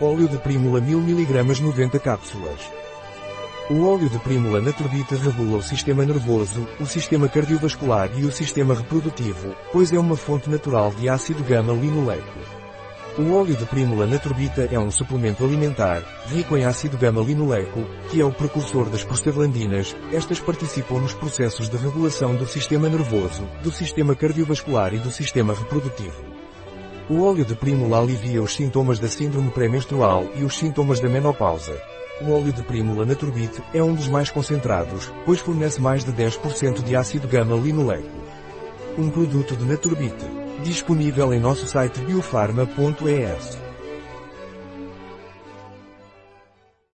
Óleo de prímula 1000 mg 90 cápsulas. O óleo de prímula naturbita regula o sistema nervoso, o sistema cardiovascular e o sistema reprodutivo, pois é uma fonte natural de ácido gama-linoleico. O óleo de prímula naturbita é um suplemento alimentar, rico em ácido gama-linoleico, que é o precursor das prostaglandinas, estas participam nos processos de regulação do sistema nervoso, do sistema cardiovascular e do sistema reprodutivo. O óleo de prímula alivia os sintomas da síndrome pré-menstrual e os sintomas da menopausa. O óleo de prímula Naturbit é um dos mais concentrados, pois fornece mais de 10% de ácido gama-linoleico. Um produto de Naturbit. Disponível em nosso site biofarma.es.